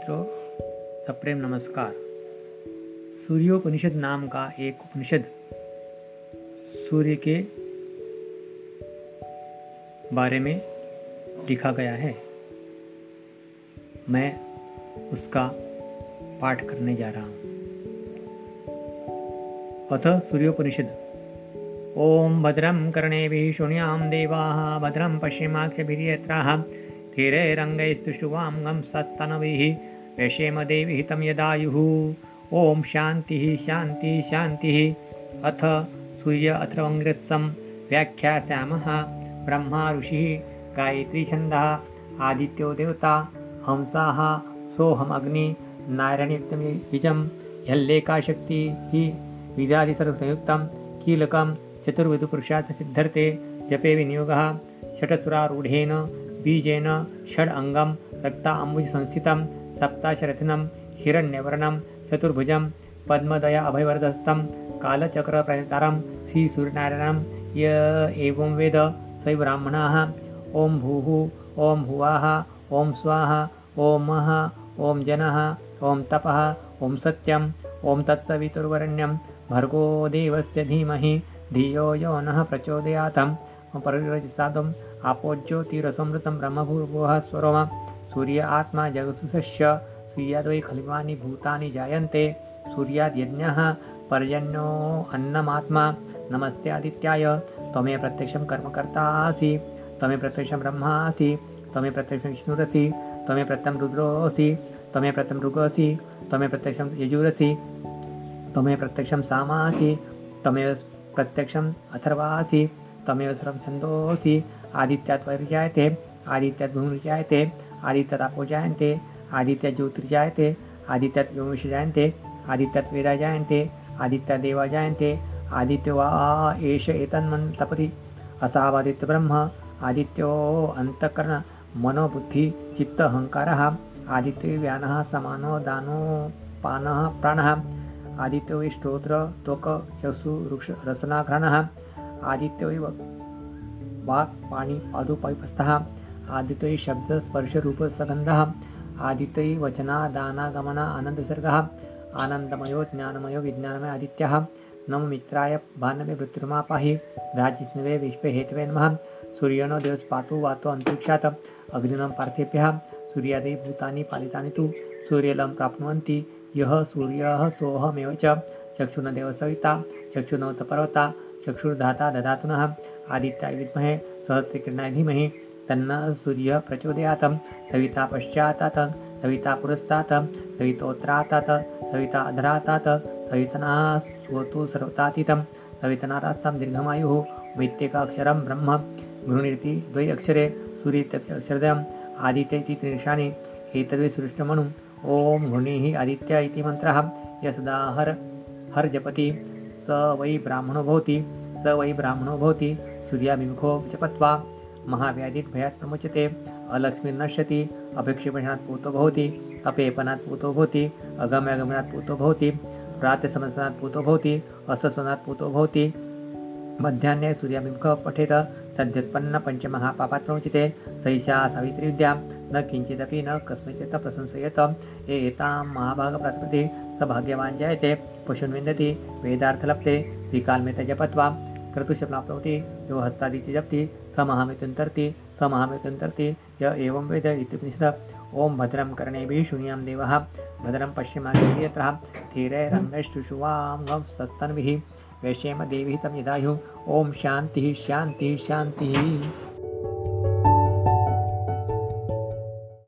मित्रों, सप्रेम नमस्कार। सूर्योपनिषद नाम का एक उपनिषद, सूर्य के बारे में लिखा गया है। मैं उसका पाठ करने जा रहा हूँ। अतः सूर्योपनिषद। ओम भद्रम कर्णे कर्णेभिः शृणुयाम देवाः, भद्रं पश्येमाक्षभिर्यत्राः स्थिरैरङ्गैस्तुष्टुवाङ्गं सत्तनविः व्यशेमदेवी हितं यदायुः। ॐ शान्तिः शान्तिः शान्तिः। अथ सूर्य अथर्वङ्गृत्सं व्याख्यास्यामः। ब्रह्मा ऋषिः गायत्रीछन्दः आदित्यो देवता हंसाः। सोऽहमग्नि नारायणयुक्तबीजं ह्यल्लेखाशक्तिः विदादिसर्वसंयुक्तं। कीलकं चतुर्विधुपुरुषार्थसिद्धर्थे जपे विनियोगः। षटसुरारूढेन, बीजेन, षड् अङ्गं रक्ता अम्बुजसंस्थितं सप्ताशरथिनं हिरण्यवर्णं, चतुर्भुजं, पद्मदया अभयवरदस्तं कालचक्रप्रतारं श्रीसूर्यनारायणं, य एवं वेद सै ब्राह्मणाः ॐ भूः, ॐ भुवाः, ॐ स्वाहा ॐ मः, ॐ जनः, ॐ तपः, ॐ सत्यम् ॐ तत्सवितुर्वरण्यं, भर्गो देवस्य धीमहि, धियो यो नः प्रचोदयातं परिरजसादम् आपोज्योतिरसमृतं ब्रह्मभूर्भुवः स्वरमा सूर्य आत्मा जगसुसस्य सूर्याद्वै खलिवानि भूतानि जायन्ते। सूर्याद्यज्ञः पर्जन्यो अन्नमात्मा। नमस्ते आदित्याय। त्वमे प्रत्यक्षं कर्मकर्तासि त्वमे प्रत्यक्षं ब्रह्मासि त्वमे प्रत्यक्षं विष्णुरसि। त्वमे प्रत्यं रुद्रोऽसि। त्वमे प्रत्यं ऋगोऽसि त्वमे प्रत्यक्षं यजुरसि। त्वमे प्रत्यक्षं सामासि त्वमेव प्रत्यक्षम् अथर्वासि त्वमेव सर्वं छन्दोऽसि। आदित्यात् वैर्जायते आदित्यात् आदित्यात् आपो जायन्ते आदित्यात् ज्योतिर्जायते आदित्यात् व्योमश जायन्ते आदित्यात् वेदा जायन्ते आदित्यात् देवा जायन्ते, आदित्यो वा एष एतन्मन् तपति, असावादित्य ब्रह्म, आदित्यो अन्तःकरण, मनोबुद्धि, चित्त अहङ्कारः आदित्यो व्यानः, समानो दानो पानः प्राणः, आदित्यो श्रोत्र त्वक, चक्षु, वृक्ष, रसनाघ्रणः, आदित्यो वाक्, पाणि पादुपैपस्थः आदित्यै शब्दस्पर्शरूपसगन्धः, आदित्यै वचनादानागमना आनन्दविसर्गः आनन्दमयो ज्ञानमयो विज्ञानमय आदित्यः। नम मित्राय भानवे मृत्युर्मा पाहि राजिष्णवे विश्वे हेतवे नमः। सूर्यनो देवस्पातु वातो अन्तरिक्षात्, अग्निनं पार्थेभ्यः सूर्यादि भूतानि पालितानि तु सूर्यलं प्राप्नुवन्ति। यः सूर्यः सोऽहमेव च चक्षुर्न सविता, चक्षुर्नोतपर्वता, चक्षुर्धाता दधातु नः आदित्याय विद्महे, सहस्रकिरणाय धीमहि तन्न सूर्य प्रचोदयात् सविता पश्चातात् सविता पुरस्तात्। सवितोत्तरातात् सविता अधरातात् सवितना स्वतु सर्वतातीतं सवितनारास्तं दीर्घमायुः। वैत्येकाक्षरं ब्रह्म। गृणीति द्वै अक्षरे। सूर्येत्यक्षरद्वयम् आदित्य इति त्रिनिशानि। एतद्वै सुरिष्टमनु ॐ घृणीः आदित्य इति मन्त्रः। हर हर जपति। स वै ब्राह्मणो भवति। स वै ब्राह्मणो भवति। सूर्याभिमुखो जपत्वा। महाव्याधित भयात् प्रमुच्यते। अलक्ष्मीर्नश्यति अपेक्षेपणात् पूतो भवति अपेपनात् पूतो भवति अगम्यागमनात् पूतो भवति प्रातसमसनात् पूतो भवति, असस्वनात् पूतो भवति। मध्याह्ने सूर्याभिमुखः पठेत सद्योत्पन्नपञ्चमहापापात् प्रमुच्यते सैषा सावित्रीविद्या, न किञ्चिदपि न कस्मैचित् प्रशंसयेत। ये एतां महाभागप्रातिपति स भाग्यवान् जायते। पशून् विन्दति वेदार्थलप्ते विकालमे तजपत्वा क्रतुशप्राप्नोति यो हस्तादित्य जप्ति स महामितुन्तर्ति स महामितुन्तर्ति य एवं वेद इत्युपनिषद ॐ भद्रं कर्णेभिः शून्यां देवः। भद्रं पश्यमाग्निः यत्र। धीरैरङ्गैश्चुषुवां सत्तन वैश्यम देवी तं यदायुः। ॐ शान्तिः शान्तिः शान्तिः।